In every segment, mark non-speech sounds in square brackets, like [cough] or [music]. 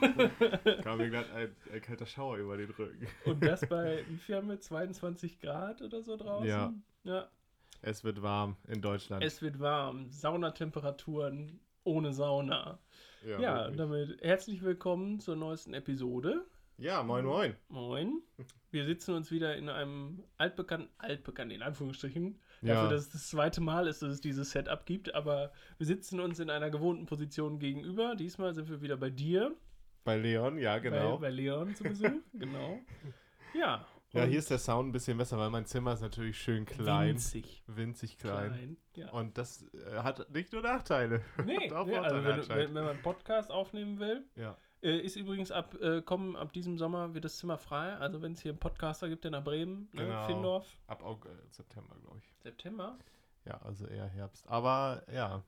[laughs] Kam mir gerade ein, ein kalter Schauer über den Rücken. Und das bei, [laughs] wie viel haben wir? 22 Grad oder so draußen? Ja. ja. Es wird warm in Deutschland. Es wird warm. Saunatemperaturen ohne Sauna. ja, Ja, damit herzlich willkommen zur neuesten Episode. ja, moin moin. Moin. Wir sitzen uns wieder in einem altbekannten, altbekannten, in Anführungsstrichen, Ja. dafür, dass es das zweite Mal ist, dass es dieses Setup gibt, aber wir sitzen uns in einer gewohnten Position gegenüber. Diesmal sind wir wieder bei dir, Bei Leon, ja genau. bei, bei Leon zu Besuch. [laughs] genau. Ja. ja, hier ist der Sound ein bisschen besser, weil mein Zimmer ist natürlich schön klein. winzig Winzig klein. klein. Ja. Und das äh, hat nicht nur Nachteile. [laughs] Nee, nee also wenn, wenn, wenn man einen Podcast aufnehmen will, Ja. äh, ist übrigens ab, äh, kommen, ab diesem Sommer wird das Zimmer frei. Also wenn es hier einen Podcaster gibt, der nach Bremen, ne, Genau. Findorf, Ab Aug äh, September, glaube ich. September. Ja, also eher Herbst. Aber ja,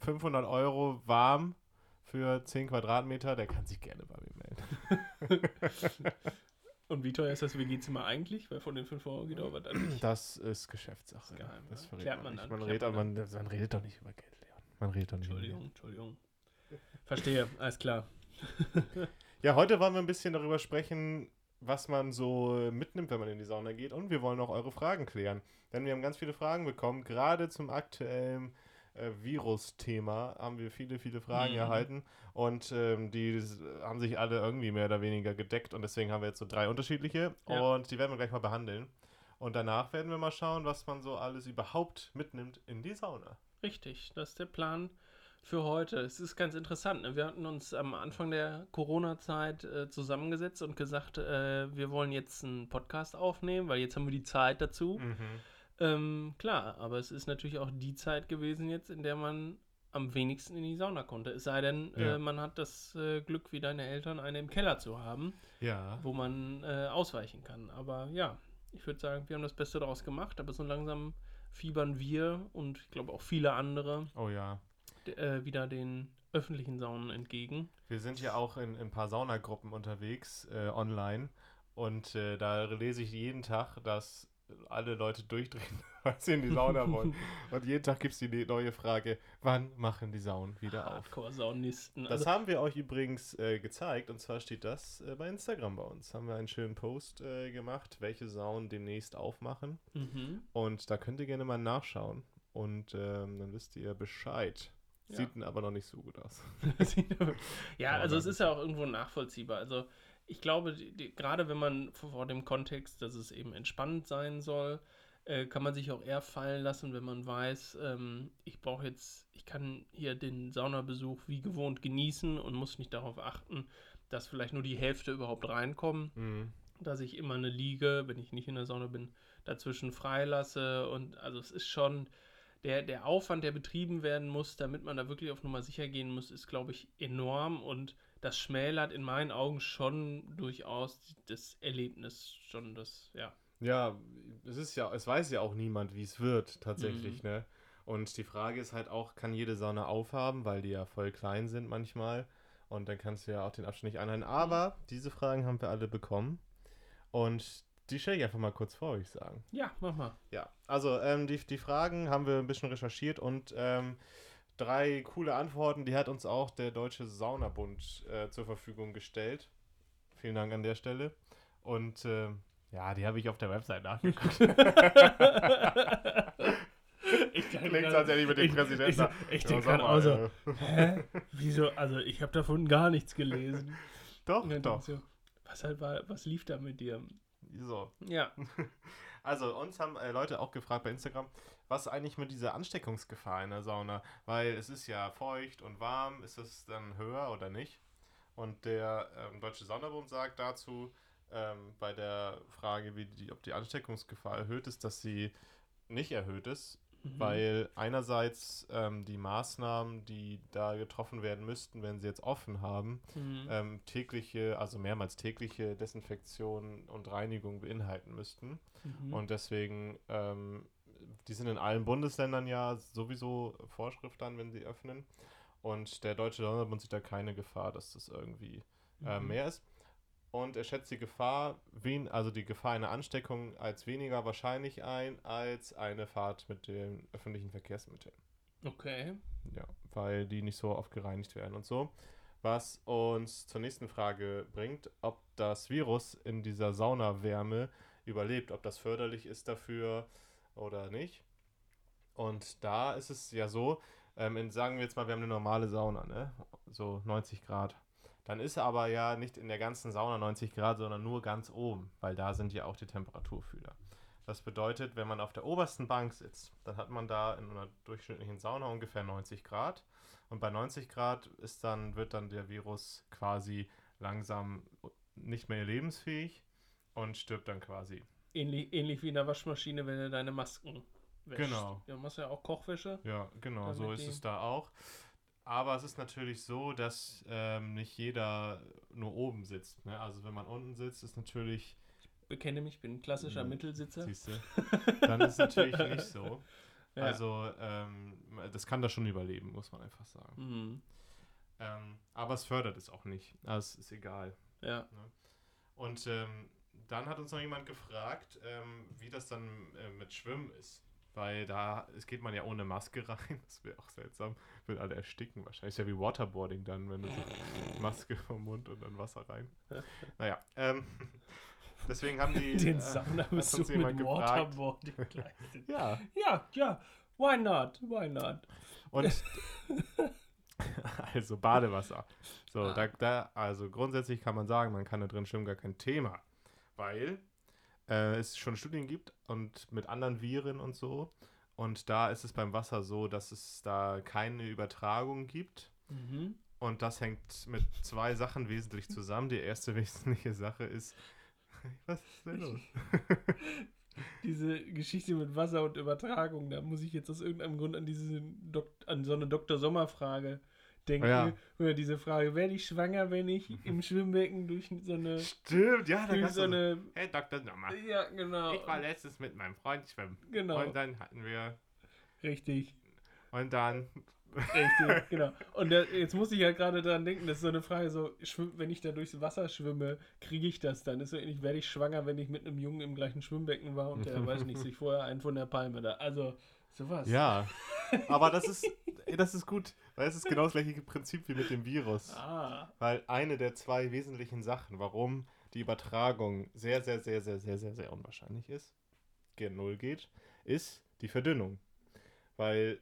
500 Euro warm für 10 Quadratmeter, der kann sich gerne bei mir melden. [laughs] Und wie teuer ist das WG-Zimmer eigentlich? Weil von den 5 Euro geht aber dann nicht. Das ist Geschäftssache. Das ist geheim, das ne? verrät Klärt man nicht. dann, Man, redet, man man, man redet doch nicht über Geld, Leon. Man redet doch nicht über Entschuldigung, Entschuldigung. Verstehe, alles klar. [laughs] Ja, heute wollen wir ein bisschen darüber sprechen, was man so mitnimmt, wenn man in die Sauna geht. Und wir wollen auch eure Fragen klären. Denn wir haben ganz viele Fragen bekommen. Gerade zum aktuellen äh, Virus-Thema haben wir viele, viele Fragen Mhm. erhalten. Und ähm, die haben sich alle irgendwie mehr oder weniger gedeckt. Und deswegen haben wir jetzt so drei unterschiedliche. Ja. Und die werden wir gleich mal behandeln. Und danach werden wir mal schauen, was man so alles überhaupt mitnimmt in die Sauna. Richtig, das ist der Plan für heute. Es ist ganz interessant. Ne? Wir hatten uns am Anfang der Corona-Zeit äh, zusammengesetzt und gesagt, äh, wir wollen jetzt einen Podcast aufnehmen, weil jetzt haben wir die Zeit dazu. Mhm. Ähm, klar, aber es ist natürlich auch die Zeit gewesen jetzt, in der man am wenigsten in die Sauna konnte. Es sei denn, Ja. äh, man hat das äh, Glück, wie deine Eltern, eine im Keller zu haben, Ja. wo man äh, ausweichen kann. Aber ja, ich würde sagen, wir haben das Beste daraus gemacht, aber so langsam fiebern wir und ich glaube auch viele andere Oh ja. äh, wieder den öffentlichen Saunen entgegen. Wir sind ja auch in, in ein paar Saunagruppen unterwegs, äh, online. Und äh, da lese ich jeden Tag, dass alle Leute durchdrehen, [laughs] weil sie in die Sauna wollen. [laughs] Und jeden Tag gibt es die ne- neue Frage, wann machen die Saunen wieder auf? Hardcore-Saunisten. Das Also, haben wir euch übrigens äh, gezeigt. Und zwar steht das äh, bei Instagram bei uns. Haben wir einen schönen Post äh, gemacht, welche Saunen demnächst aufmachen. mhm. Und da könnt ihr gerne mal nachschauen. Und ähm, dann wisst ihr Bescheid. Ja. Sieht aber noch nicht so gut aus. [laughs] ja, also es ist ja auch irgendwo nachvollziehbar. Also ich glaube, die, die, gerade wenn man vor, dem Kontext, dass es eben entspannend sein soll, äh, kann man sich auch eher fallen lassen, wenn man weiß, ähm, ich brauche jetzt, ich kann hier den Saunabesuch wie gewohnt genießen und muss nicht darauf achten, dass vielleicht nur die Hälfte überhaupt reinkommen, Mhm. dass ich immer eine Liege, wenn ich nicht in der Sauna bin, dazwischen freilasse. Und also es ist schon der, der Aufwand, der betrieben werden muss, damit man da wirklich auf Nummer sicher gehen muss, ist, glaube ich, enorm. Und das schmälert in meinen Augen schon durchaus das Erlebnis, schon das, ja. Ja, es ist ja, es weiß ja auch niemand, wie es wird, tatsächlich, ne? Und die Frage ist halt auch, kann jede Sauna aufhaben, weil die ja voll klein sind manchmal. Und dann kannst du ja auch den Abstand nicht einhalten. Aber diese Fragen haben wir alle bekommen. Und die stelle ich einfach mal kurz vor, würde ich sagen. Ja, mach mal. Ja, also ähm, die, die Fragen haben wir ein bisschen recherchiert und ähm, drei coole Antworten, die hat uns auch der Deutsche Saunabund äh, zur Verfügung gestellt. Vielen Dank an der Stelle. Und ähm, ja, die habe ich auf der Website nachgeguckt. [laughs] Ich kann Klingt, grad- als hätte ich mit dem ich- Präsidenten. ich- ich Ja, denk sag grad mal, auch so, äh, Hä? Wieso? Also ich habe davon gar nichts gelesen. Doch, doch. du, was, halt war, was lief da mit dir? So. Ja. [laughs] Also, uns haben äh, Leute auch gefragt bei Instagram, was eigentlich mit dieser Ansteckungsgefahr in der Sauna, weil es ist ja feucht und warm, ist es dann höher oder nicht? Und der ähm, Deutsche Saunabund sagt dazu, ähm, bei der Frage, wie die, ob die Ansteckungsgefahr erhöht ist, dass sie nicht erhöht ist, Mhm. Weil einerseits ähm, die Maßnahmen, die da getroffen werden müssten, wenn sie jetzt offen haben, mhm. ähm, tägliche, also mehrmals tägliche Desinfektion und Reinigung beinhalten müssten. Mhm. Und deswegen, ähm, die sind in allen Bundesländern ja sowieso Vorschrift dann, wenn sie öffnen. Und der Deutsche Sonderbund sieht da keine Gefahr, dass das irgendwie äh, mehr ist und er schätzt die Gefahr, also die Gefahr einer Ansteckung als weniger wahrscheinlich ein als eine Fahrt mit den öffentlichen Verkehrsmitteln. Okay. Ja, weil die nicht so oft gereinigt werden und so. Was uns zur nächsten Frage bringt, ob das Virus in dieser Saunawärme überlebt, ob das förderlich ist dafür oder nicht. Und da ist es ja so, ähm, in, sagen wir jetzt mal, wir haben eine normale Sauna, ne? So 90 Grad. Dann ist aber ja nicht in der ganzen Sauna 90 Grad, sondern nur ganz oben, weil da sind ja auch die Temperaturfühler. Das bedeutet, wenn man auf der obersten Bank sitzt, dann hat man da in einer durchschnittlichen Sauna ungefähr 90 Grad. Und bei 90 Grad ist dann, wird dann der Virus quasi langsam nicht mehr lebensfähig und stirbt dann quasi. Ähnlich, ähnlich wie in der Waschmaschine, wenn du deine Masken wäschst. Genau. Du machst ja auch Kochwäsche. Ja, genau, so ist es da auch. Aber es ist natürlich so, dass ähm, nicht jeder nur oben sitzt. Ne? Also wenn man unten sitzt, ist natürlich. Ich bekenne mich, ich bin ein klassischer mhm. Mittelsitzer. Siehst du? Dann ist es natürlich nicht so. [laughs] Ja. Also ähm, das kann da schon überleben, muss man einfach sagen. Mhm. Ähm, aber es fördert es auch nicht. Also es ist egal. Ja. Ne? Und ähm, dann hat uns noch jemand gefragt, ähm, wie das dann äh, mit Schwimmen ist weil da es geht man ja ohne Maske rein. [laughs] Das wäre auch seltsam. Will alle ersticken wahrscheinlich. Ist ja wie Waterboarding dann, wenn du so [laughs] Maske vom Mund und dann Wasser rein. [laughs] Naja, ähm, deswegen haben die. Den äh, Saunabesuch mit gefragt. Waterboarding Ja. Ja, ja. Why not? Why not? Und also Badewasser. So, ah. da, da, also grundsätzlich kann man sagen, man kann da drin schwimmen, gar kein Thema. Weil äh, es schon Studien gibt und mit anderen Viren und so. Und da ist es beim Wasser so, dass es da keine Übertragung gibt. Mhm. Und das hängt mit zwei Sachen wesentlich zusammen. Die erste [laughs] wesentliche Sache ist, [laughs] was ist denn los? [laughs] Diese Geschichte mit Wasser und Übertragung, da muss ich jetzt aus irgendeinem Grund an diese Dok an so eine Dr. Sommer-Frage denken. Ja. Oder diese Frage, werde ich schwanger, wenn ich [laughs] im Schwimmbecken durch so eine. Stimmt, ja, da durch so eine. Hey, Dr. Sommer. Ja, genau. Ich war letztens mit meinem Freund schwimmen. Genau. Und dann hatten wir. Richtig. Und dann. Richtig, [laughs] genau. Und da, jetzt muss ich ja gerade daran denken, das ist so eine Frage, so, wenn ich da durchs Wasser schwimme, kriege ich das dann? Ist so ähnlich, werde ich schwanger, wenn ich mit einem Jungen im gleichen Schwimmbecken war und der, weiß nicht, sich vorher einen von der Palme da. Also, sowas. Ja. [laughs] Aber das ist, das ist gut, weil es ist genau das gleiche Prinzip wie mit dem Virus. Ah. Weil eine der zwei wesentlichen Sachen, warum die Übertragung sehr, sehr, sehr, sehr, sehr, sehr, sehr unwahrscheinlich ist, gen Null geht, ist die Verdünnung. Weil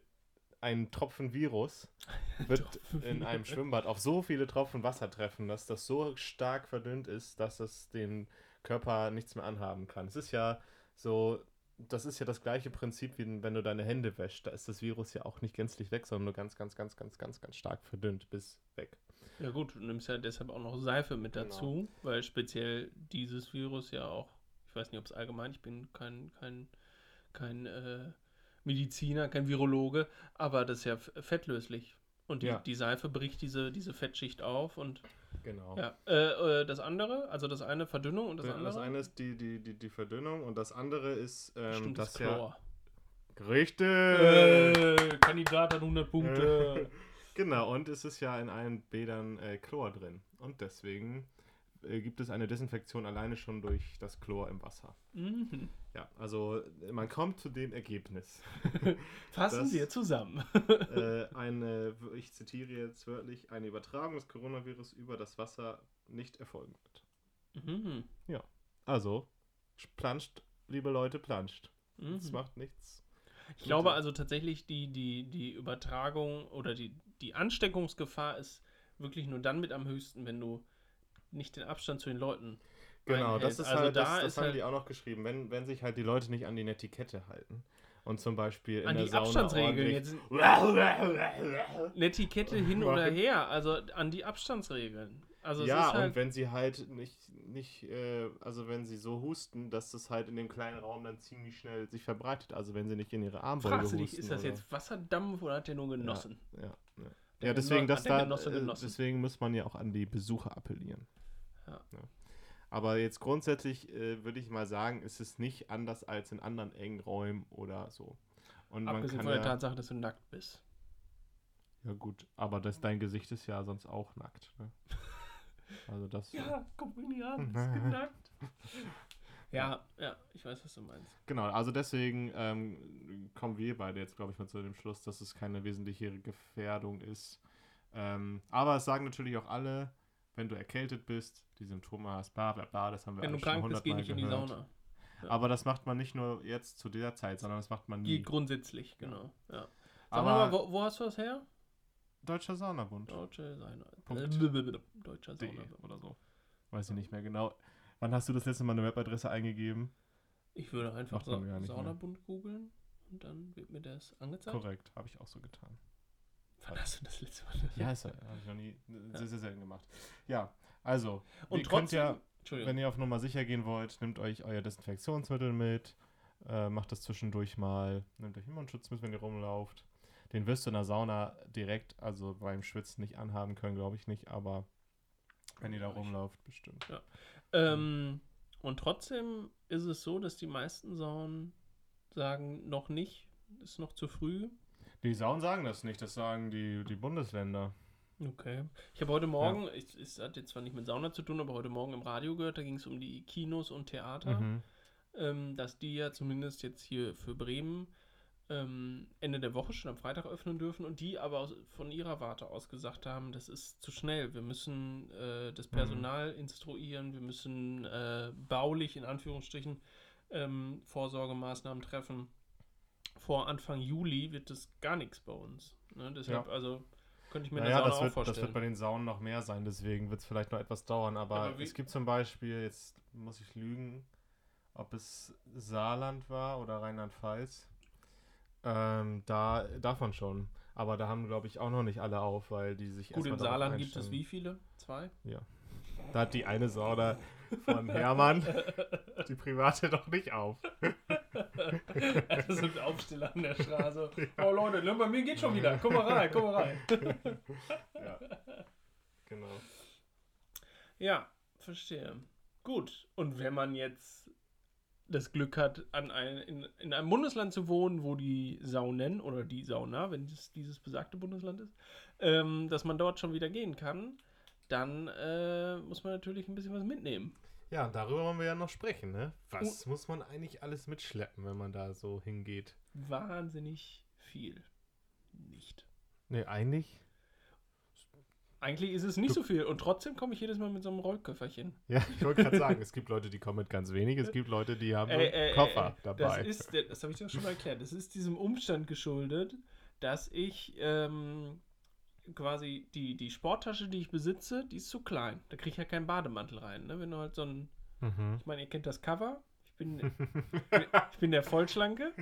ein Tropfen Virus [laughs] wird in einem Schwimmbad auf so viele Tropfen Wasser treffen, dass das so stark verdünnt ist, dass es den Körper nichts mehr anhaben kann. Es ist ja so das ist ja das gleiche Prinzip, wie wenn du deine Hände wäschst. Da ist das Virus ja auch nicht gänzlich weg, sondern nur ganz, ganz, ganz, ganz, ganz, ganz stark verdünnt bis weg. Ja gut, du nimmst ja deshalb auch noch Seife mit genau. dazu, genau. weil speziell dieses Virus ja auch, ich weiß nicht, ob es allgemein, ich bin kein, kein, kein äh, Mediziner, kein Virologe, aber das ist ja fettlöslich. Und die, ja. die Seife bricht diese, diese Fettschicht auf und Genau. Ja. Äh, äh, das andere, also das eine Verdünnung und das andere? Das eine ist die, die, die, die Verdünnung und das andere ist ähm, das, Chlor. Ja, richtig! Äh, Kandidat hat 100 Punkte. [laughs] genau, und es ist ja in allen Bädern äh, Chlor drin. Und deswegen äh, gibt es eine Desinfektion alleine schon durch das Chlor im Wasser. Mhm. Ja, also man kommt zu dem Ergebnis. [laughs] Fassen dass, wir zusammen. äh, eine, ich zitiere jetzt wörtlich, eine Übertragung des Coronavirus über das Wasser nicht erfolgen wird. Mhm. Ja, also planscht, liebe Leute, planscht. Mhm. Es macht nichts. Ich glaube also tatsächlich, die, die, die Übertragung oder die, die Ansteckungsgefahr ist wirklich nur dann mit am höchsten, wenn du nicht den Abstand zu den Leuten. Genau, das ist also halt, das, das haben halt die auch noch geschrieben, wenn, wenn sich halt die Leute nicht an die Netiquette halten. Und zum Beispiel in an der die Sauna Abstandsregeln jetzt. [laughs] Netiquette hin oder her, also an die Abstandsregeln. Also ja, halt, und wenn sie halt nicht, nicht äh, also wenn sie so husten, dass das halt in dem kleinen Raum dann ziemlich schnell sich verbreitet. Also wenn sie nicht in ihre Armbeuge fragst du husten. dich, ist das jetzt Wasserdampf oder hat der nur genossen? Ja, ja. Ja deswegen, das da, äh, deswegen muss man ja auch an die Besucher appellieren. Ja. Aber jetzt grundsätzlich äh, würde ich mal sagen, ist es nicht anders als in anderen engen Räumen oder so. Und man Abgesehen kann von der ja, Tatsache, dass du nackt bist. ja gut, aber das, dein Gesicht ist ja sonst auch nackt. Ne? [laughs] Also das. guck mich nicht an, ist nackt. [laughs] Ja, ja, ich weiß, was du meinst. Genau, also deswegen ähm, kommen wir beide jetzt, glaube ich, mal zu dem Schluss, dass es keine wesentliche Gefährdung ist. Ähm, aber es sagen natürlich auch alle, wenn du erkältet bist, die Symptome hast, bla bla bla, das haben wir Wenn du krank bist, geh nicht in die gehört. Sauna. Ja. Aber das macht man nicht nur jetzt zu dieser Zeit, sondern das macht man Die nie. grundsätzlich, genau. Ja. Sag Aber mal, wo, wo hast du das her? Deutscher Saunabund. Deutsche Sauna. Punkt. Äh, Deutscher De Sauna. oder so. Weiß ich nicht mehr genau. Wann hast du das letzte Mal eine Webadresse eingegeben? Ich würde einfach Sa. Saunabund googeln und dann wird mir das angezeigt. Korrekt, habe ich auch so getan. Wann hast du das letzte Mal? Ja, ist habe ich noch nie sehr, sehr selten gemacht. Ja, also, Und ihr könnt trotzdem, ja, Entschuldigung, wenn ihr auf Nummer sicher gehen wollt, nehmt euch euer Desinfektionsmittel mit, äh, macht das zwischendurch mal, nehmt euch Immunschutz mit, wenn ihr rumlauft. Den wirst du in der Sauna direkt, also beim Schwitzen nicht anhaben können, glaube ich nicht, aber wenn ihr da rumlauft, bestimmt. Ähm, und trotzdem ist es so, dass die meisten Saunen sagen, noch nicht, ist noch zu früh. Die Saunen sagen das nicht, das sagen die, die Bundesländer. Okay. Ich habe heute Morgen, es, es hat jetzt zwar nicht mit Sauna zu tun, aber heute Morgen im Radio gehört, da ging es um die Kinos und Theater, Mhm. ähm, dass die ja zumindest jetzt hier für Bremen ähm, Ende der Woche schon am Freitag öffnen dürfen und die aber aus, von ihrer Warte aus gesagt haben, das ist zu schnell. Wir müssen äh, das Mhm. Personal instruieren, wir müssen äh, baulich in Anführungsstrichen ähm, Vorsorgemaßnahmen treffen. Vor Anfang Juli wird das gar nichts bei uns. Ne? Deshalb, Ja. also könnte ich mir Naja, das auch wird, das wird bei den Saunen noch mehr sein, deswegen wird es vielleicht noch etwas dauern. Aber, Aber es gibt zum Beispiel, jetzt muss ich lügen, ob es Saarland war oder Rheinland-Pfalz. Ähm, da darf man schon. Aber da haben, glaube ich, auch noch nicht alle auf, weil die sich Gut, im Saarland gibt es wie viele? Zwei? Da hat die eine Sauna von Hermann, die private, [laughs] doch nicht auf. [laughs] Das sind Aufsteller an der Straße. [laughs] Oh Leute, bei mir geht schon wieder. Komm mal rein, komm mal rein. Ja. Genau. Ja, verstehe. Gut. Und wenn man jetzt das Glück hat, an ein, in, in einem Bundesland zu wohnen, wo die Saunen oder die Sauna, wenn es dieses besagte Bundesland ist, ähm, dass man dort schon wieder gehen kann, dann äh, muss man natürlich ein bisschen was mitnehmen. Ja, darüber wollen wir ja noch sprechen, ne? Was muss man eigentlich alles mitschleppen, wenn man da so hingeht? Wahnsinnig viel. Nicht. Ne, eigentlich. Eigentlich ist es nicht Du- so viel und trotzdem komme ich jedes Mal mit so einem Rollköfferchen. [laughs] Ja, ich wollte gerade sagen, es gibt Leute, die kommen mit ganz wenig, es gibt Leute, die haben so Äh, einen äh, Koffer äh, dabei. Das ist, das habe ich dir schon mal erklärt. Das ist diesem Umstand geschuldet, dass ich ähm, quasi die, die Sporttasche, die ich besitze, die ist zu klein. Da kriege ich ja keinen Bademantel rein. Ne? Wenn du halt so ein, mhm. ich meine, ihr kennt das Cover. Ich bin, [laughs] ich bin der Vollschlanke.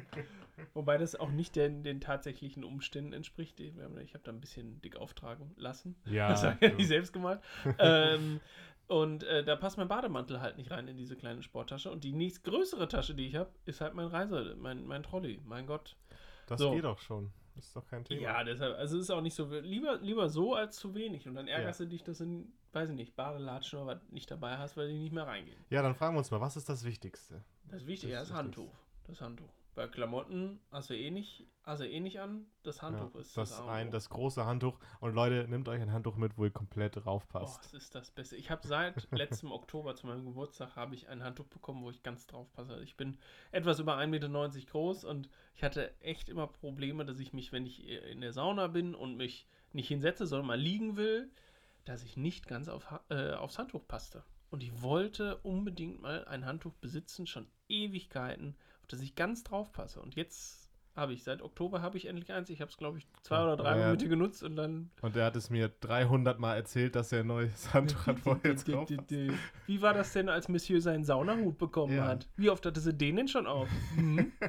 Wobei das auch nicht den, den tatsächlichen Umständen entspricht. Ich habe da ein bisschen dick auftragen lassen. ja, [laughs] Das habe ich ja nicht selbst gemalt. ähm, und äh, da passt mein Bademantel halt nicht rein in diese kleine Sporttasche. Und die nächstgrößere Tasche, die ich habe, ist halt mein Reise, mein, mein Trolley. Mein Gott. das so. geht doch schon. Das ist doch kein Thema. Ja, deshalb, also es ist auch nicht so, lieber, lieber so als zu wenig. Und dann ärgerst du dich, dass du, weiß ich nicht, Badelatschen oder was nicht dabei hast, weil die nicht mehr reingehen. Ja, dann fragen wir uns mal, was ist das Wichtigste? Das Wichtige Das ist ist das Handtuch. Das Handtuch. Bei Klamotten hast du eh nicht, hast du eh nicht an. Das Handtuch ja, ist das, und ein, das große Handtuch. Und Leute, nehmt euch ein Handtuch mit, wo ihr komplett drauf Boah, passt. das ist das Beste. Ich habe seit [laughs] letztem Oktober zu meinem Geburtstag habe ich ein Handtuch bekommen, wo ich ganz drauf passe. Ich bin etwas über 1,90 Meter groß und ich hatte echt immer Probleme, dass ich mich, wenn ich in der Sauna bin und mich nicht hinsetze, sondern mal liegen will, dass ich nicht ganz auf, äh, aufs Handtuch passte. Und ich wollte unbedingt mal ein Handtuch besitzen, schon Ewigkeiten, auf das ich ganz drauf passe. Und jetzt habe ich, seit Oktober habe ich endlich eins. Ich habe es, glaube ich, zwei oder drei ja. Dir genutzt und dann Und er hat es mir 300 Mal erzählt, dass er ein neues [laughs] Handtuch hat, wo jetzt drauf. Wie war das denn, als Monsieur seinen Saunahut bekommen Ja. hat? Wie oft hatte sie den denn schon auf? Hm? [laughs]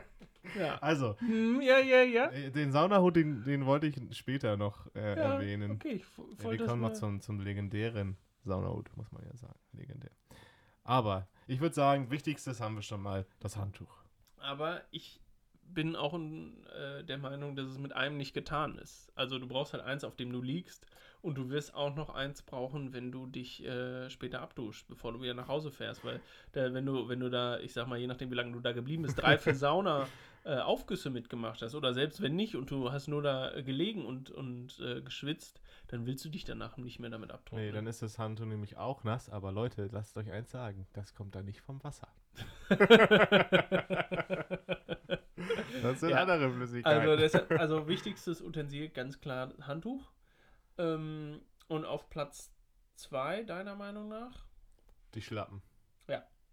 Ja. Also, Hm, ja, ja, ja. äh, den Saunahut, den, den wollte ich später noch äh, ja erwähnen. Okay, ich Ja, wir kommen noch zum, zum legendären Saunahut, muss man ja sagen. Legendär. Aber ich würde sagen, wichtigstes haben wir schon mal, das Handtuch. Aber ich bin auch in, äh, der Meinung, dass es mit einem nicht getan ist. Also du brauchst halt eins, auf dem du liegst und du wirst auch noch eins brauchen, wenn du dich äh, später abduschst, bevor du wieder nach Hause fährst. Weil da, wenn du, wenn du da, ich sag mal, je nachdem wie lange du da geblieben bist, drei, vier [laughs] Sauna äh, Aufgüsse mitgemacht hast oder selbst wenn nicht und du hast nur da gelegen und, und äh, geschwitzt, dann willst du dich danach nicht mehr damit abtrocknen. Nee, dann ist das Handtuch nämlich auch nass, aber Leute, lasst euch eins sagen, das kommt da nicht vom Wasser. Das sind Ja, andere Flüssigkeiten. Also, deshalb, also wichtigstes Utensil ganz klar Handtuch. Ähm, und auf Platz 2, deiner Meinung nach? die Schlappen.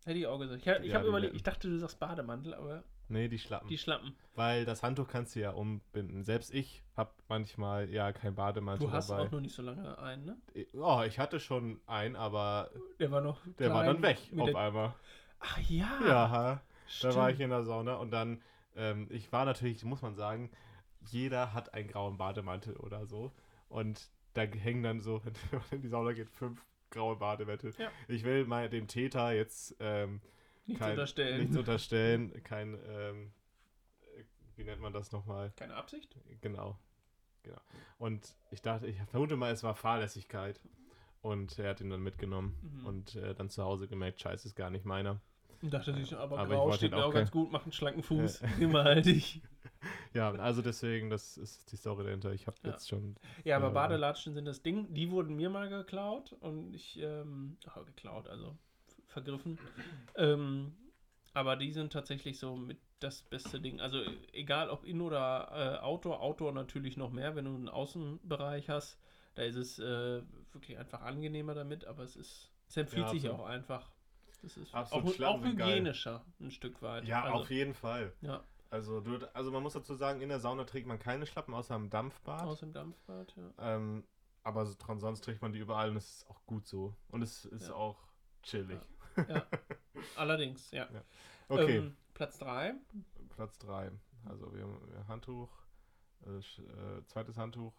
Hätte ich auch gesagt. Ich, ich Ja, habe überlegt, ich dachte, du sagst Bademantel, aber Nee, die Schlappen. die Schlappen. Weil das Handtuch kannst du ja umbinden. Selbst ich habe manchmal ja kein Bademantel Du hast dabei. auch noch nicht so lange einen, ne? Oh, ich hatte schon einen, aber Der war noch. der war klein dann weg auf einmal. Ach ja. Ja, ha. da war ich stimmt. in der Sauna und dann, ähm, ich war natürlich, muss man sagen, jeder hat einen grauen Bademantel oder so. Und da hängen dann so, [laughs] wenn man in die Sauna geht, fünf graue Bademäntel. Ja. Ich will mal dem Täter jetzt ähm, Nichts kein, unterstellen. nichts [laughs] unterstellen, kein, ähm, äh, wie nennt man das nochmal? Keine Absicht? Genau. genau. Und ich dachte, ich vermute mal, es war Fahrlässigkeit. Und er hat ihn dann mitgenommen Mhm. und äh, dann zu Hause gemerkt, scheiße, ist gar nicht meiner. Und dachte sich, aber, Aber grau steht mir auch auch ganz gut, macht einen schlanken Fuß. Immer halt ich. [laughs] Ja, also deswegen, das ist die Story dahinter. Ich habe Ja. jetzt schon. Ja, aber Ja. Badelatschen sind das Ding. Die wurden mir mal geklaut und ich, ähm, ach, geklaut, also vergriffen. Ähm, aber die sind tatsächlich so mit das beste Ding. Also egal ob In- oder äh, Outdoor, Outdoor natürlich noch mehr, wenn du einen Außenbereich hast. Da ist es äh, wirklich einfach angenehmer damit, aber es ist, es empfiehlt Ja, sich auch einfach. Das ist Absolut, auch, auch hygienischer ein Stück weit. Ja, also, auf jeden Fall. Ja, Also, du, also man muss dazu sagen, in der Sauna trägt man keine Schlappen außer im Dampfbad. aus dem Dampfbad, ja. Ähm, aber so, sonst trägt man die überall und es ist auch gut so. Und es ist Ja. auch chillig. [laughs] Allerdings, ja. Okay, Ähm, Platz 3. Platz 3. Also wir haben Handtuch, äh, äh, zweites Handtuch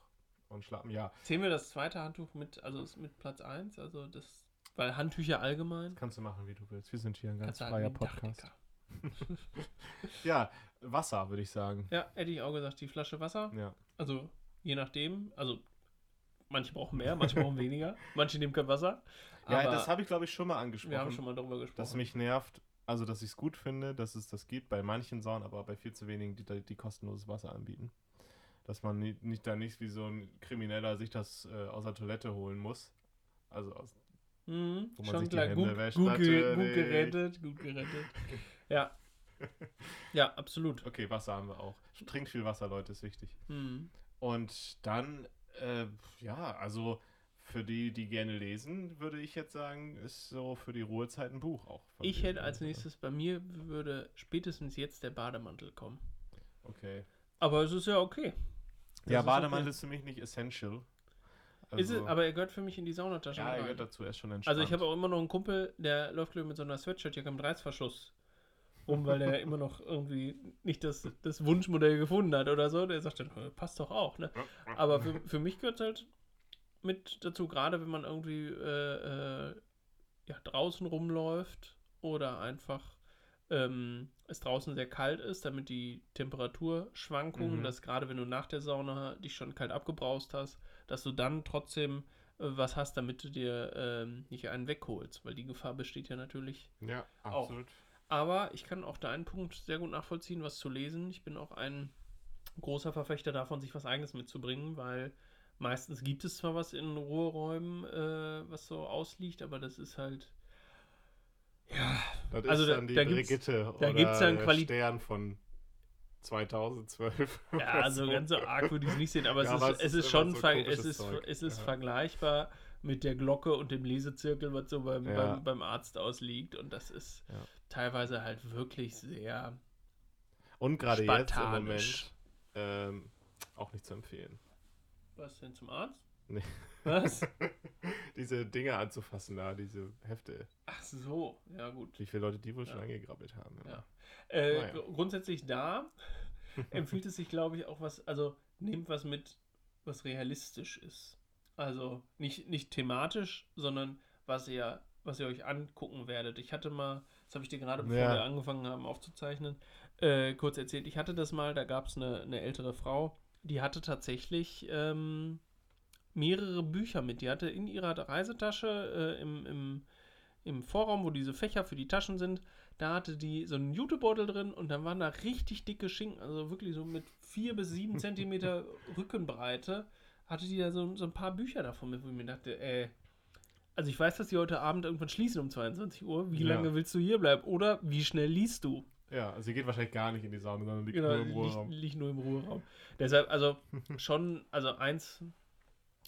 und Schlappen. Ja, Zählen wir das zweite Handtuch mit, also ist mit Platz 1, also das, weil Handtücher allgemein. kannst du machen, wie du willst. Wir sind hier ein ganz freier Podcast. [laughs] Ja, Wasser, würde ich sagen. Ja, hätte ich auch gesagt, die Flasche Wasser. Ja. Also je nachdem, also manche brauchen mehr, manche brauchen weniger, [laughs] manche nehmen kein Wasser. Ja, das habe ich, glaube ich, schon mal angesprochen. wir haben schon mal darüber gesprochen. dass mich nervt, also dass ich es gut finde, dass es das gibt bei manchen Saunen, aber bei viel zu wenigen, die, die kostenloses Wasser anbieten. Dass man nicht, nicht da nicht wie so ein Krimineller sich das äh, aus der Toilette holen muss. Also aus, Mhm, wo man schon sich die klar, Hände gut, wäscht, gut, gut gerettet, gut gerettet. ja. [laughs] Ja, absolut. okay, Wasser haben wir auch. Trinkt viel Wasser, Leute, ist wichtig. Mhm. Und dann, äh, ja, also für die, die gerne lesen, würde ich jetzt sagen, ist so für die Ruhezeit ein Buch auch. Ich hätte als nächstes, bei mir würde spätestens jetzt der Bademantel kommen. Okay. Aber es ist ja okay. Das ja, ist Bademantel okay. ist für mich nicht essential. Ist es, aber er gehört für mich in die Saunatasche. ja, mit er rein. gehört dazu, er ist schon entspannt. Also ich habe auch immer noch einen Kumpel, der läuft mit so einer Sweatshirtjacke mit Reißverschluss rum, weil der immer noch irgendwie nicht das, das Wunschmodell gefunden hat oder so. Der sagt dann, "Äh, passt doch auch, ne? Aber für, für mich gehört halt mit dazu, gerade wenn man irgendwie äh, äh, ja, draußen rumläuft oder einfach ähm, es draußen sehr kalt ist, damit die Temperaturschwankungen, Mhm. dass gerade wenn du nach der Sauna dich schon kalt abgebraust hast, dass du dann trotzdem äh, was hast, damit du dir ähm, nicht einen wegholst, weil die Gefahr besteht ja natürlich. Ja, Auch. absolut. Aber ich kann auch deinen Punkt sehr gut nachvollziehen, was zu lesen. Ich bin auch ein großer Verfechter davon, sich was Eigenes mitzubringen, weil meistens gibt es zwar was in Ruheräumen, äh, was so ausliegt, aber das ist halt. Ja, Das Also ist da- dann die da gibt's- Brigitte da oder gibt's dann der Quali- Stern von 2012. [laughs] ja also ganz so arg würde ich es nicht sehen, aber, Ja, es, aber ist, es ist schon so es ist, Zeug. es ist Ja. vergleichbar mit der Glocke und dem Lesezirkel, was so beim, Ja. beim, beim Arzt ausliegt. Und das ist teilweise halt wirklich sehr Und gerade jetzt im. Moment ähm, auch nicht zu empfehlen. Was denn zum Arzt? Nee. Was? [laughs] diese Dinge anzufassen da, diese Hefte. Ach so, ja gut. Wie viele Leute die wohl Ja. schon angegrabbelt haben. Ja. Äh, Naja. gr- Grundsätzlich da [laughs] empfiehlt es sich, glaube ich, auch was, also nehmt was mit, was realistisch ist. Also nicht, nicht thematisch, sondern was ihr, was ihr euch angucken werdet. Ich hatte mal, das habe ich dir gerade, bevor Ja. wir angefangen haben aufzuzeichnen, äh, kurz erzählt. Ich hatte das mal, da gab es eine, eine ältere Frau, die hatte tatsächlich ähm, mehrere Bücher mit. Die hatte in ihrer Reisetasche äh, im, im, im Vorraum, wo diese Fächer für die Taschen sind, da hatte die so einen Jutebeutel drin und dann waren da richtig dicke Schinken, also wirklich so mit vier bis sieben Zentimeter [laughs] Rückenbreite, hatte die da so, so ein paar Bücher davon mit, wo ich mir dachte, ey, also ich weiß, dass die heute Abend irgendwann schließen um 22 Uhr. Wie Ja. lange willst du hier bleiben? Oder wie schnell liest du? Ja, also sie geht wahrscheinlich gar nicht in die Sauna, sondern liegt Genau, nur im liegt, Ruheraum. liegt nur im Ruheraum. Deshalb, also [laughs] schon, also eins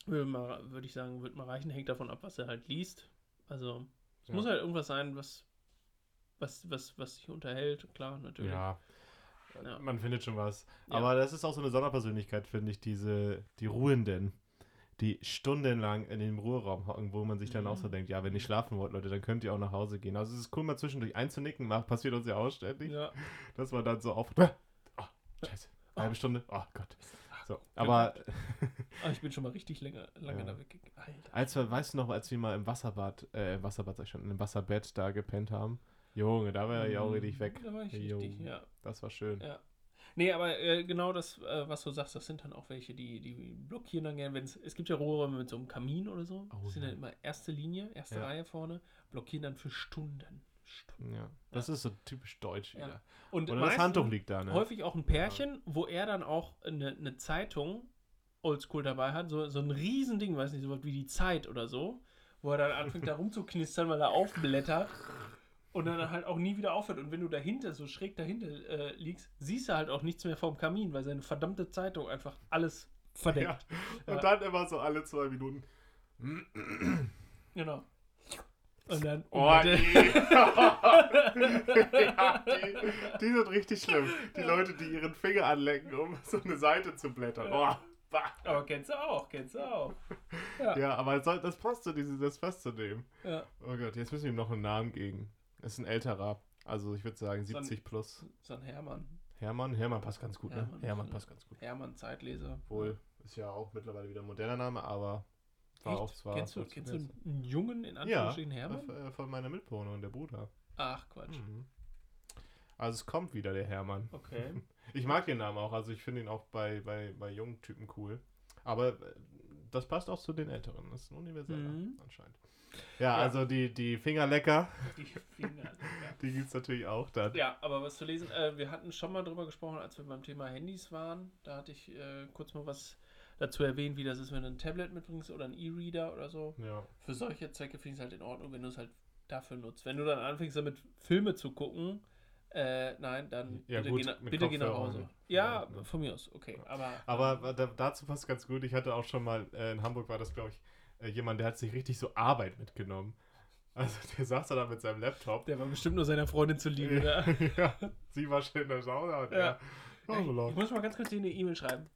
würde, mal, würde ich sagen, wird mal reichen, hängt davon ab, was er halt liest. Also es Ja. muss halt irgendwas sein, was, was, was, was sich unterhält, klar, natürlich. Ja. Ja. Man findet schon was. Ja. Aber das ist auch so eine Sonderpersönlichkeit, finde ich, diese, die Ruhenden, die stundenlang in dem Ruheraum hocken, wo man sich dann auch so Mhm. denkt, ja, wenn ihr schlafen wollt, Leute, dann könnt ihr auch nach Hause gehen. Also es ist cool, mal zwischendurch einzunicken, macht, passiert uns ja auch ständig, Ja. dass man dann so auf... Oh, [laughs] scheiße, eine halbe Stunde, oh Gott. So, aber [laughs] Ah, ich bin schon mal richtig länger, lange Ja. da weggegangen. Alter. als wir, weißt du noch, als wir mal im Wasserbad, äh, im Wasserbad sag ich schon, in dem Wasserbett da gepennt haben, Junge, da war ich auch richtig weg. Da war ich Jo. richtig, ja. Das war schön. Ja. Nee, aber äh, genau das, äh, was du sagst, das sind dann auch welche, die, die blockieren dann gerne, wenn es, es gibt ja Rohräume mit so einem Kamin oder so, Oh, das sind ja. dann immer erste Linie, erste Ja. Reihe vorne, blockieren dann für Stunden. Ja, das ist so typisch deutsch Ja. wieder. Und Oder das Handtuch liegt da, ne? häufig auch ein Pärchen, wo er dann auch eine, eine Zeitung oldschool dabei hat, so, so ein Riesending, weiß nicht, so was wie die Zeit oder so, wo er dann anfängt da [laughs] rumzuknistern, weil er aufblättert und dann halt auch nie wieder aufhört. Und wenn du dahinter, so schräg dahinter äh, liegst, siehst du halt auch nichts mehr vom Kamin, weil seine verdammte Zeitung einfach alles verdeckt. Ja. Und Ja. dann immer so alle zwei Minuten. Genau. Und dann. Oh, und dann- [laughs] [laughs] ja, die, die sind richtig schlimm. Die Leute, die ihren Finger anlecken, um [laughs] so eine Seite zu blättern. Oh, bah. aber kennst du auch, kennst du auch. Ja. ja, aber das, das passt zu diesem, das passt zu dem. ja. Oh Gott, jetzt müssen wir ihm noch einen Namen geben. Das ist ein älterer. Also ich würde sagen So ein- 70 plus. So ein Hermann. Hermann, Hermann passt ganz gut, ne? Hermann, Hermann ja. passt ganz gut. Hermann Zeitleser. Obwohl, ist ja auch mittlerweile wieder ein moderner Name, aber war auch zwar. kennst du, kennst du einen Jungen in Ja, Anführungsstrichen Hermann? äh, von meiner Mitbewohnerin, der Bruder. Ach, Quatsch. Mhm. Also es kommt wieder der Hermann. Okay. [laughs] Ich mag den Namen auch, also ich finde ihn auch bei, bei, bei jungen Typen cool. Aber äh, das passt auch zu den Älteren. Das ist ein universeller Mhm. anscheinend. Ja, Ja. also die, die Fingerlecker, Die Finger. ja. [laughs] die gibt es natürlich auch dann. ja, aber was zu lesen, äh, wir hatten schon mal drüber gesprochen, als wir beim Thema Handys waren. Da hatte ich äh, kurz mal was dazu erwähnt, wie das ist, wenn du ein Tablet mitbringst oder ein E-Reader oder so. Ja. Für solche Zwecke finde ich es halt in Ordnung, wenn du es halt dafür nutzt. Wenn du dann anfängst, damit Filme zu gucken, äh, nein, dann Ja, bitte, gut, geh, bitte geh nach. Hause. Ja, Ja, ne. von mir aus, okay. Aber, Aber da, dazu passt ganz gut. Ich hatte auch schon mal, äh, in Hamburg war das, glaube ich, äh, jemand, der hat sich richtig so Arbeit mitgenommen. Also [laughs] der saß da dann mit seinem Laptop. der war bestimmt nur seiner Freundin zu lieben. Ja. [laughs] ja, sie war schon in der Sauna und Ja. er. Ich muss mal ganz kurz dir eine E-Mail schreiben.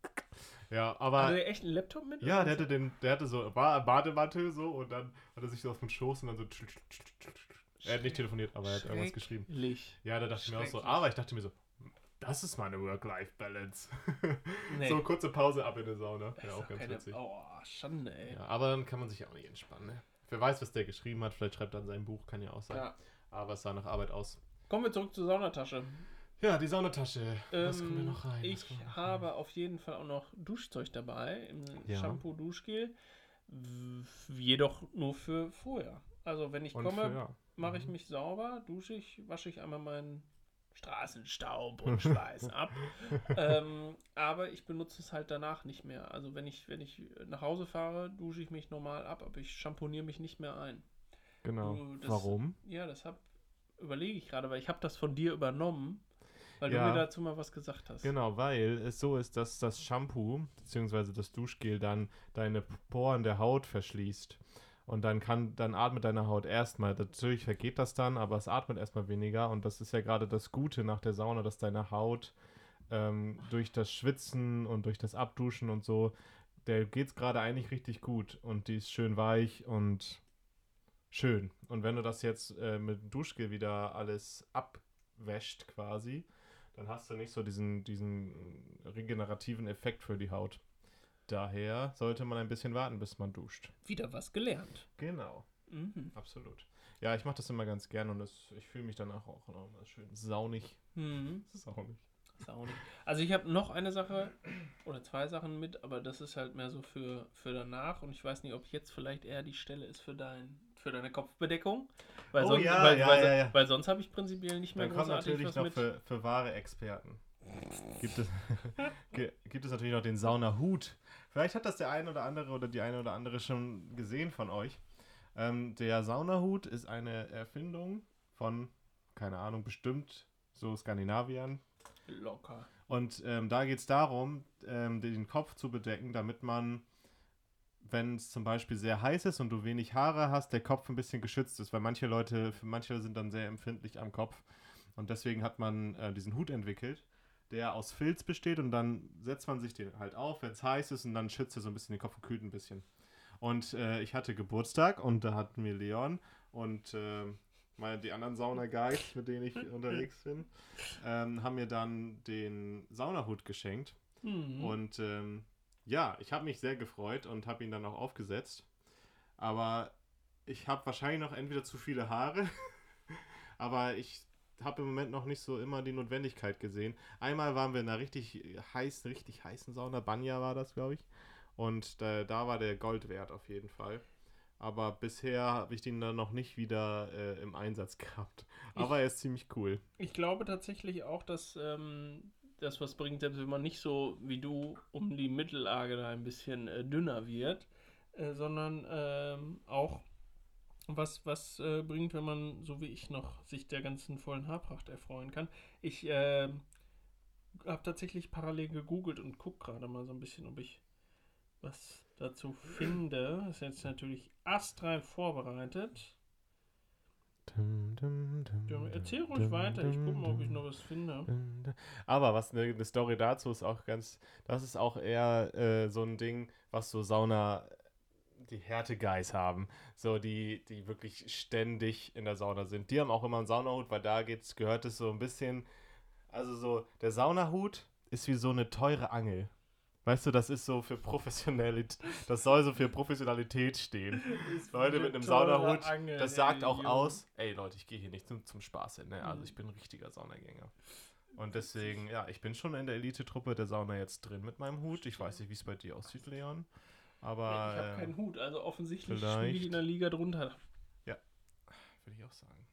Ja, Hatte aber der echt einen Laptop mit? ja, der hatte den, der hatte so Ba- Bademantel so und dann hat er sich so auf den Schoß und dann so. Er hat nicht telefoniert, aber er hat irgendwas geschrieben. Ja, da dachte ich mir auch so, aber ich dachte mir so, das ist meine Work-Life-Balance. [laughs] Nee. So kurze Pause ab in der Sauna. Das Ja, auch ganz keine- witzig. Oh, Schande, ey. Ja, aber dann kann man sich auch nicht entspannen. Ne? Wer weiß, was der geschrieben hat, vielleicht schreibt er an seinem Buch, kann ja auch sein. Ja. Aber es sah nach Arbeit aus. Kommen wir zurück zur Saunatasche. Ja, die Saunatasche. was kommt Ähm, denn noch rein? Ich noch habe rein? auf jeden Fall auch noch Duschzeug dabei, im Ja. Shampoo, Duschgel. Jedoch nur für vorher. Also wenn ich Und komme, ja. mache ich Mhm. mich sauber, dusche ich, wasche ich einmal meinen Straßenstaub und Schweiß [laughs] ab. ähm, aber ich benutze es halt danach nicht mehr. Also wenn ich, wenn ich nach Hause fahre, dusche ich mich normal ab, aber ich schamponiere mich nicht mehr ein. Genau. Das- Warum? Ja, das hab, überlege ich gerade, weil ich habe das von dir übernommen, weil Ja. du mir dazu mal was gesagt hast. Genau, weil es so ist, dass das Shampoo bzw. das Duschgel dann deine Poren der Haut verschließt. Und dann kann, dann atmet deine Haut erstmal. Natürlich vergeht das dann, aber es atmet erstmal weniger. Und das ist ja gerade das Gute nach der Sauna, dass deine Haut ähm, durch das Schwitzen und durch das Abduschen und so, der geht's gerade eigentlich richtig gut. Und die ist schön weich und schön. Und wenn du das jetzt äh, mit dem Duschgel wieder alles abwäscht quasi, dann hast du nicht so diesen, diesen regenerativen Effekt für die Haut. daher sollte man ein bisschen warten, bis man duscht. Wieder was gelernt. Genau, Mhm. absolut. Ja, ich mache das immer ganz gern und das, ich fühle mich danach auch nochmal schön saunig. Mhm. [laughs] Saunig. Saunig. Also ich habe noch eine Sache oder zwei Sachen mit, aber das ist halt mehr so für, für danach und ich weiß nicht, ob jetzt vielleicht eher die Stelle ist für dein für deine Kopfbedeckung. Weil, Oh sonst, ja, weil, ja, weil, ja, weil sonst habe ich prinzipiell nicht mehr Dann kommt natürlich noch für, für wahre Experten. Gibt es, [laughs] gibt es natürlich noch den Saunahut. Vielleicht hat das der eine oder andere oder die eine oder andere schon gesehen von euch. Ähm, der Saunahut ist eine Erfindung von, keine Ahnung, bestimmt so Skandinaviern. Locker. Und ähm, da geht es darum, ähm, den Kopf zu bedecken, damit man, wenn es zum Beispiel sehr heiß ist und du wenig Haare hast, der Kopf ein bisschen geschützt ist, weil manche Leute, für manche sind dann sehr empfindlich am Kopf. Und deswegen hat man äh, diesen Hut entwickelt, der aus Filz besteht und dann setzt man sich den halt auf, wenn es heiß ist und dann schützt er so ein bisschen den Kopf und kühlt ein bisschen. Und äh, ich hatte Geburtstag und da hatten wir Leon und äh, meine, die anderen Sauna-Guys, mit denen ich [laughs] unterwegs bin, ähm, haben mir dann den Saunahut geschenkt. Mhm. Und ähm, ja, ich habe mich sehr gefreut und habe ihn dann auch aufgesetzt. Aber ich habe wahrscheinlich noch entweder zu viele Haare, [laughs] aber ich habe im Moment noch nicht so immer die Notwendigkeit gesehen. Einmal waren wir in einer richtig heißen, richtig heißen Sauna, Banya war das, glaube ich. Und da, da war der Gold wert auf jeden Fall. Aber bisher habe ich den dann noch nicht wieder äh, im Einsatz [laughs] gehabt. Aber er ist ziemlich cool. Ich glaube tatsächlich auch, dass ähm, das was bringt, selbst wenn man nicht so wie du um die Mittellage da ein bisschen äh, dünner wird, äh, sondern ähm, auch was, was äh, bringt, wenn man, so wie ich noch, sich der ganzen vollen Haarpracht erfreuen kann. Ich äh, habe tatsächlich parallel gegoogelt und gucke gerade mal so ein bisschen, ob ich was dazu finde. Ist jetzt natürlich astrein vorbereitet. Ja, erzähl ruhig weiter, ich gucke mal, ob ich noch was finde. Aber was eine ne Story dazu ist auch ganz, das ist auch eher äh, so ein Ding, was so Sauna, die Härteguys haben, so die, die wirklich ständig in der Sauna sind. Die haben auch immer einen Saunahut, weil da geht's, gehört es so ein bisschen, also so, der Saunahut ist wie so eine teure Angel. Weißt du, das ist so für Professionalität, das soll so für Professionalität stehen. [laughs] Leute mit einem Saunahut, das sagt auch aus, ey Leute, ich gehe hier nicht zum, zum Spaß hin, ne? Also ich bin ein richtiger Saunagänger. Und deswegen, ja, ich bin schon in der Elite-Truppe der Sauna jetzt drin mit meinem Hut. Ich weiß nicht, wie es bei dir aussieht, Leon. Aber ich habe keinen Hut, also offensichtlich spiele ich in der Liga drunter. würde ich auch sagen.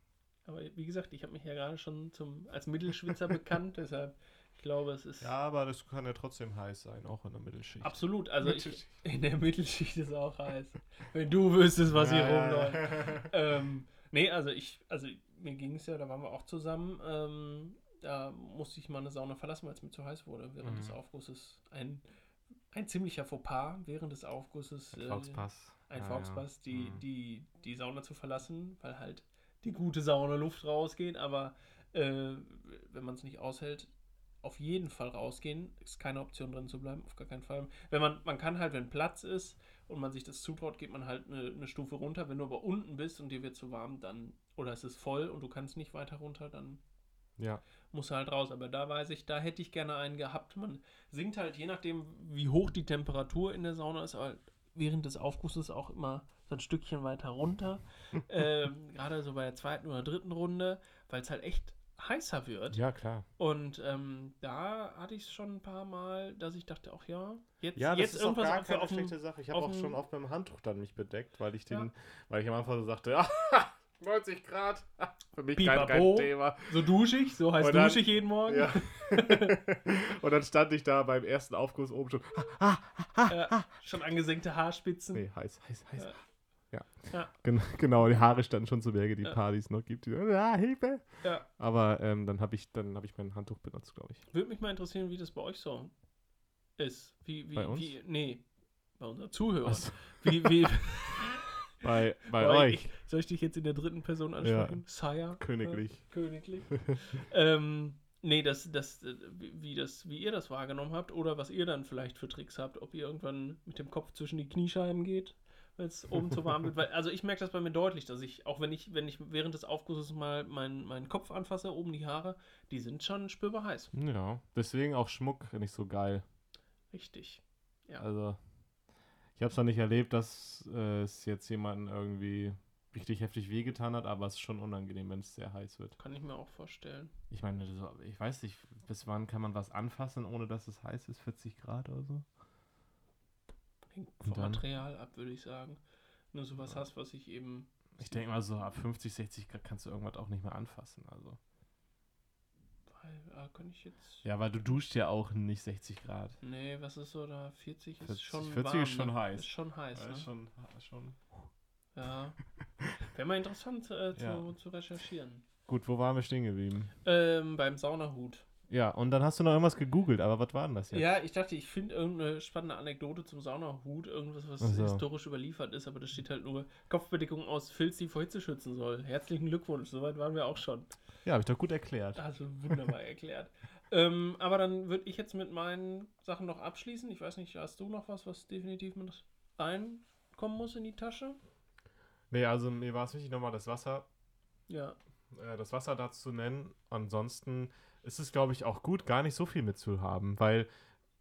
Aber wie gesagt, ich habe mich ja gerade schon zum, als Mittelschwitzer bekannt, [laughs] deshalb, ich glaube, es ist Ja, aber das kann ja trotzdem heiß sein, auch in der Mittelschicht. absolut, also ich, Mittelschicht. in der Mittelschicht ist auch heiß. Wenn du wüsstest, was hier Ja, ja, rumläuft. ja. ähm, nee, also ich, also mir ging es ja, da waren wir auch zusammen, ähm, da musste ich mal eine Sauna verlassen, weil es mir zu heiß wurde während Mhm. des Aufgusses. Ein, ein ziemlicher Fauxpas während des Aufgusses. Ein äh, Volkspass. ein Ja, Volkspass, ja. die, Mhm. die, die Sauna zu verlassen, weil halt die gute Saunaluft rausgeht, aber äh, wenn man es nicht aushält, auf jeden Fall rausgehen. Ist keine Option drin zu bleiben, auf gar keinen Fall. Wenn man, man kann halt, wenn Platz ist und man sich das zutraut, geht man halt eine, eine Stufe runter. Wenn du aber unten bist und dir wird zu warm, dann, oder es ist voll und du kannst nicht weiter runter, dann Ja. muss halt raus. Aber da weiß ich, da hätte ich gerne einen gehabt. Man sinkt halt, je nachdem, wie hoch die Temperatur in der Sauna ist, halt während des Aufgusses auch immer so ein Stückchen weiter runter. [laughs] ähm, Gerade so bei der zweiten oder dritten Runde, weil es halt echt heißer wird. ja, klar. Und ähm, da hatte ich es schon ein paar Mal, dass ich dachte, ach ja, jetzt, Ja, das jetzt ist auch irgendwas gar auf- keine dem- schlechte Sache. Ich habe auch dem- schon oft beim Handtuch dann mich bedeckt, weil ich den, Ja. weil ich am Anfang so sagte, [laughs] ja, 90 Grad, [laughs] für mich kein, kein. Thema. So dusche ich, so heißt dann- dusche ich jeden Morgen. Ja. [laughs] Und dann stand ich da beim ersten Aufguss oben schon, schon angesenkte Haarspitzen. nee, heiß, heiß, heiß. Ja. Ja. Ja. Gen [laughs] genau, die Haare standen schon zu Berge, die Ja. Partys noch gibt. Die, ja, Hilfe. Ja. Aber ähm, dann habe ich, dann habe ich mein Handtuch benutzt, glaube ich. Würde mich mal interessieren, wie das bei euch so ist. Wie, wie, Bei uns? wie, nee, bei unseren Zuhörern. Was? Wie, wie, [laughs] [laughs] Bei, bei Weil euch. Ich, soll ich dich jetzt in der dritten Person ansprechen? Sire? Königlich. Äh, königlich. ähm, nee, das, das, äh, wie das, wie ihr das wahrgenommen habt oder was ihr dann vielleicht für Tricks habt, ob ihr irgendwann mit dem Kopf zwischen die Kniescheiben geht, weil es oben zu warm wird. Weil, also ich merke das bei mir deutlich, dass ich, auch wenn ich, wenn ich während des Aufgusses mal meinen meinen Kopf anfasse, oben die Haare, die sind schon spürbar heiß. Ja, deswegen auch Schmuck nicht so geil. Richtig. Ja. Also, Ich habe es noch nicht erlebt, dass äh, es jetzt jemanden irgendwie richtig heftig wehgetan hat, aber es ist schon unangenehm, wenn es sehr heiß wird. Kann ich mir auch vorstellen. Ich meine, ich weiß nicht, bis wann kann man was anfassen, ohne dass es heiß ist? 40 Grad oder so? Hängt vom dann? Material ab, würde ich sagen. Nur sowas hast, was ich eben. Ich denke mal so, ab 50, 60 Grad kannst du irgendwas auch nicht mehr anfassen. Also. Weil, ah, kann ich jetzt. Ja, weil du duscht ja auch nicht 60 Grad. Nee, was ist so da? 40 ist 40 schon 40 warm, ist schon ne? heiß. Ist schon heiß, Ja, ne? ist schon, schon. Ja. Wäre mal interessant äh, [laughs] zu, Ja. zu recherchieren. Gut, wo waren wir stehen geblieben? Ähm, beim Saunahut. Ja, und dann hast du noch irgendwas gegoogelt, aber was war denn das jetzt? Ja, ich dachte, ich finde irgendeine spannende Anekdote zum Saunahut, irgendwas, was so. historisch überliefert ist, aber da steht halt nur Kopfbedeckung aus Filz, die vor Hitze schützen soll. Herzlichen Glückwunsch, soweit waren wir auch schon. Ja, habe ich doch gut erklärt. Also wunderbar [laughs] erklärt. Ähm, aber dann würde ich jetzt mit meinen Sachen noch abschließen. Ich weiß nicht, hast du noch was, was definitiv mit reinkommen muss in die Tasche? Nee, also mir war es wichtig, nochmal das Wasser, Ja. äh, das Wasser dazu zu nennen. Ansonsten ist es, glaube ich, auch gut, gar nicht so viel mitzuhaben, weil,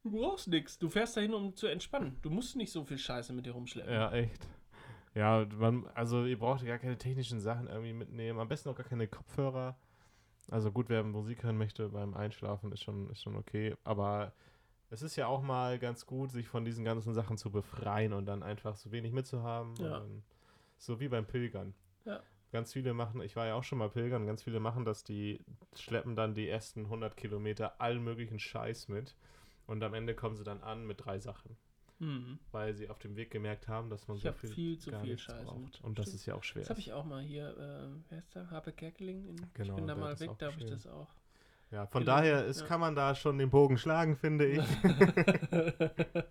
Du brauchst nichts. Du fährst dahin, um zu entspannen. Du musst nicht so viel Scheiße mit dir rumschleppen. ja, echt. Ja, man, also ihr braucht gar keine technischen Sachen irgendwie mitnehmen. Am besten auch gar keine Kopfhörer. Also gut, wer Musik hören möchte beim Einschlafen, ist schon, ist schon okay. Aber es ist ja auch mal ganz gut, sich von diesen ganzen Sachen zu befreien und dann einfach so wenig mitzuhaben. Ja. so wie beim Pilgern. Ja. Ganz viele machen, ich war ja auch schon mal Pilgern, ganz viele machen das, die schleppen dann die ersten 100 Kilometer allen möglichen Scheiß mit. Und am Ende kommen sie dann an mit drei Sachen. Hm. Weil sie auf dem Weg gemerkt haben, dass man Ich so viel, viel zu gar viel Scheiße braucht. Und das ist ja auch schwer. Das habe ich auch mal hier, äh, wer ist der? Habe Kerkeling? In, ich Genau, bin da mal weg, da habe ich das auch. Ja, von Genau, daher ist, ja. kann man da schon den Bogen schlagen, finde ich. [laughs] [laughs]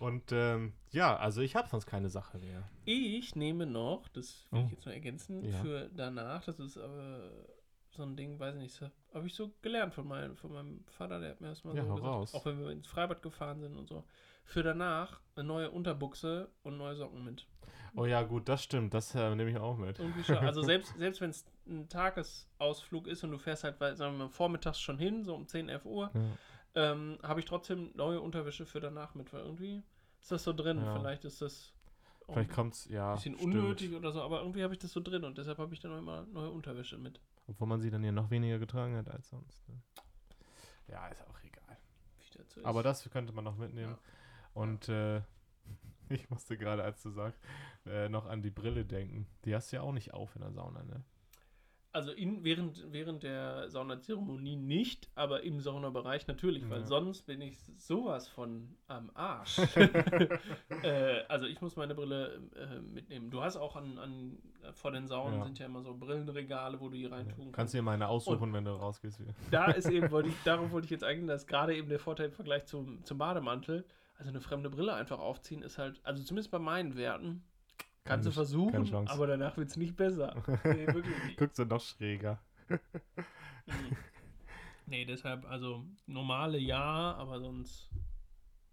Und ähm, ja, also ich habe sonst keine Sache mehr. Ich nehme noch, das will Oh. ich jetzt noch ergänzen, Ja. für danach, das ist aber so ein Ding, weiß ich nicht, habe ich so gelernt von meinem, von meinem Vater, der hat mir das mal Ja, so gesagt, raus. auch wenn wir ins Freibad gefahren sind und so. Für danach eine neue Unterbuchse und neue Socken mit. Oh ja, gut, das stimmt. Das äh, nehme ich auch mit. Also [laughs] selbst, selbst wenn es ein Tagesausflug ist und du fährst halt, weil, sagen wir mal, vormittags schon hin, so um 10, 11 Uhr, Ja. Ähm, habe ich trotzdem neue Unterwäsche für danach mit, weil irgendwie ist das so drin. Ja. Vielleicht ist das Vielleicht kommt es, ja. ein bisschen stimmt. unnötig oder so, aber irgendwie habe ich das so drin und deshalb habe ich dann immer neue Unterwäsche mit. Obwohl man sie dann ja noch weniger getragen hat als sonst. Ne? Ja, ist auch egal. So ist. Aber das könnte man noch mitnehmen. Ja. Und äh, [laughs] ich musste gerade, als du sagst, äh, noch an die Brille denken. Die hast du ja auch nicht auf in der Sauna, ne? Also in, während, während der Saunazeremonie nicht, aber im Saunabereich natürlich, weil Ja. sonst bin ich sowas von am Arsch. [laughs] äh, also ich muss meine Brille äh, mitnehmen. Du hast auch an, an vor den Saunen Ja. sind ja immer so Brillenregale, wo du die reintun Kannst kannst. du dir meine aussuchen, wenn du rausgehst. Wieder. Da ist eben, wollte ich, darauf wollte ich jetzt eingehen, dass gerade eben der Vorteil im Vergleich zum, zum Bademantel, also eine fremde Brille einfach aufziehen, ist halt, also zumindest bei meinen Werten, kannst du versuchen, aber danach wird es nicht besser. [laughs] Nee, wirklich nicht. Guckst du noch schräger. Nee, deshalb, also normale ja, aber sonst.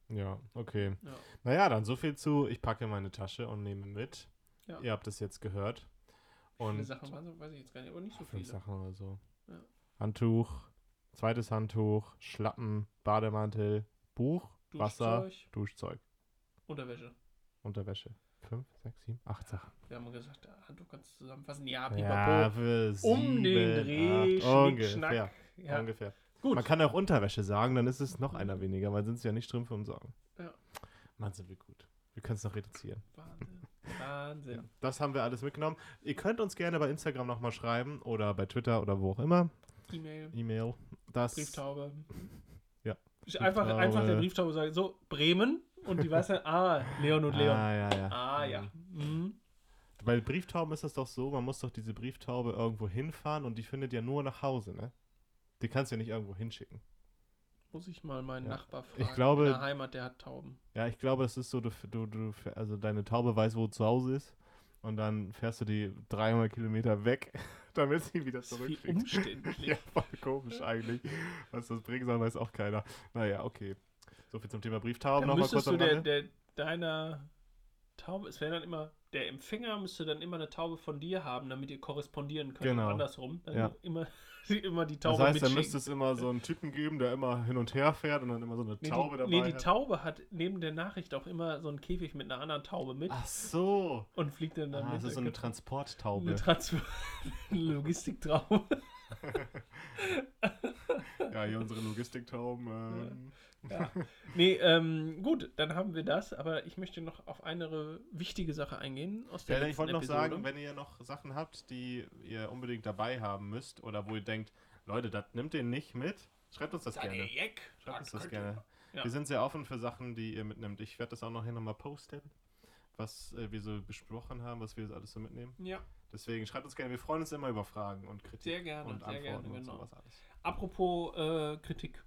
Ja, okay. Ja. Naja, dann so viel zu, ich packe meine Tasche und nehme mit. Ja. Ihr habt es jetzt gehört. Wie viele Und Sachen waren so, weiß ich jetzt gar nicht, aber nicht so viele. Sachen oder so. Ja. Handtuch, zweites Handtuch, Schlappen, Bademantel, Buch, Wasser, Duschzeug, Duschzeug, Unterwäsche. Unterwäsche. Fünf, sechs, sieben, acht Sachen. Wir haben gesagt, ja, Handtuch kannst du zusammenfassen. Ja, Ja, pipapo. für um den Dreh, acht, Schnick, ungefähr. Schnack. Ja, Ungefähr. gut. Man kann auch Unterwäsche sagen, dann ist es noch einer weniger, weil sind es ja nicht Strümpfe und Socken. Ja. Mann, sind wir gut. Wir können es noch reduzieren. Wahnsinn. Wahnsinn. Das haben wir alles mitgenommen. Ihr könnt uns gerne bei Instagram nochmal schreiben oder bei Twitter oder wo auch immer. E-Mail, E-Mail. Das Brieftaube. Ja, Ich einfach, Brieftaube. einfach der Brieftaube sagen, so, Bremen. Und die weiß dann, ah, Leon und Leon. Ah, ja, ja. Ah, ja. Mhm. Bei Brieftauben ist das doch so, man muss doch diese Brieftaube irgendwo hinfahren und die findet ja nur nach Hause, ne? Die kannst du ja nicht irgendwo hinschicken. Muss ich mal meinen Ja. Nachbar fragen. Ich glaube- In der Heimat, der hat Tauben. Ja, ich glaube, das ist so, du, du, du, also deine Taube weiß, wo zu Hause ist und dann fährst du die 300 Kilometer weg, [laughs] damit sie wieder zurückfliegt. [laughs] umständlich. Ja, voll komisch eigentlich. Was das bringen soll, weiß auch keiner. Naja, okay. So viel zum Thema Brieftauben. Dann Nochmal kurz du am der, der, deiner Taube, es wäre dann immer, der Empfänger müsste dann immer eine Taube von dir haben, damit ihr korrespondieren könnt. Genau. Andersrum. Dann Ja. immer, [laughs] immer die Das Taube heißt, da mitschicken. müsste es immer so einen Typen geben, der immer hin und her fährt und dann immer so eine Nee, Taube die, dabei nee, die hat. Taube hat neben der Nachricht auch immer so einen Käfig mit einer anderen Taube mit Ach so. und fliegt dann Ah, damit. das ist so eine Transporttaube. eine Trans eine [laughs] Logistiktraube. [laughs] ja, hier unsere Logistiktauben. Ähm, Ja. Nee, ähm, gut, dann haben wir das, aber ich möchte noch auf eine wichtige Sache eingehen aus der Ja, ich wollte noch Episode. sagen, wenn ihr noch Sachen habt, die ihr unbedingt dabei haben müsst oder wo ihr denkt, Leute, das nimmt ihr nicht mit, schreibt uns das ihr gerne. Jack? Schreibt uns das gerne. Ja. Wir sind sehr offen für Sachen, die ihr mitnimmt. Ich werde das auch noch hier nochmal posten, was äh, wir so besprochen haben, was wir jetzt alles so mitnehmen. Ja, Deswegen schreibt uns gerne. Wir freuen uns immer über Fragen und Kritik sehr gerne, und sehr Antworten gerne, und genau. sowas alles. Apropos äh, Kritik.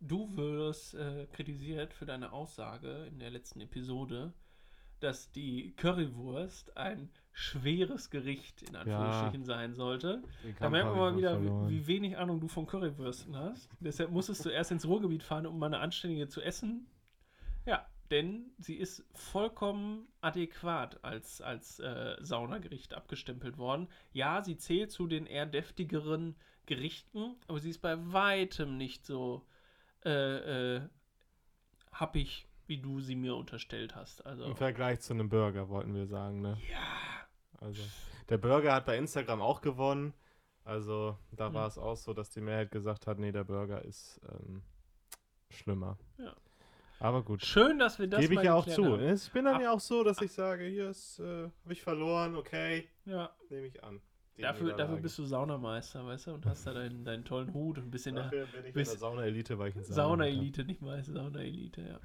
Du wirst äh, kritisiert für deine Aussage in der letzten Episode, dass die Currywurst ein schweres Gericht in Anführungsstrichen sein sollte. Da merkt man mal wieder, wie, wie wenig Ahnung du von Currywürsten hast. Deshalb musstest du erst ins Ruhrgebiet fahren, um mal eine anständige zu essen. Ja, denn sie ist vollkommen adäquat als, als äh, Saunagericht abgestempelt worden. Ja, sie zählt zu den eher deftigeren Gerichten, aber sie ist bei weitem nicht so äh, äh, happig, wie du sie mir unterstellt hast. Also, Im Vergleich zu einem Burger, wollten wir sagen, ne? ja, Also, der Burger hat bei Instagram auch gewonnen. Also, da Mhm. war es auch so, dass die Mehrheit gesagt hat, nee, der Burger ist ähm, schlimmer. Ja. Aber gut. schön, dass wir das Gebe ich ja auch zu. haben. Ich bin dann Ab- ja auch so, dass ich sage, hier ist, äh, habe ich verloren, okay, Ja. nehme ich an. Dafür, dafür bist du Saunameister, weißt du, und hast da deinen, deinen tollen Hut und bist in der Dafür bin ich in der Sauna-Elite, weil ich Sauna Sauna-Elite, nicht Meister, Sauna-Elite, ja.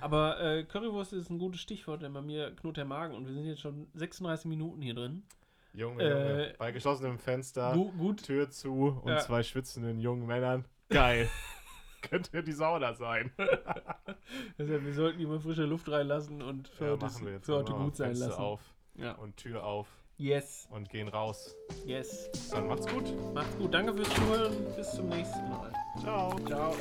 Aber äh, Currywurst ist ein gutes Stichwort, denn bei mir knurrt der Magen und wir sind jetzt schon 36 Minuten hier drin. Junge, Äh, Junge. Bei geschlossenem Fenster, Gu gut, Tür zu und Ja. zwei schwitzenden jungen Männern. Geil. [laughs] [laughs] Könnte die Sauna sein. [laughs] also wir sollten immer frische Luft reinlassen und für Ja, machen wir jetzt. für heute gut sein Fenster lassen. auf Ja. und Tür auf Yes, und gehen raus. yes. Dann macht's gut. Macht's gut, danke fürs Zuhören, bis zum nächsten Mal. Ciao. Ciao.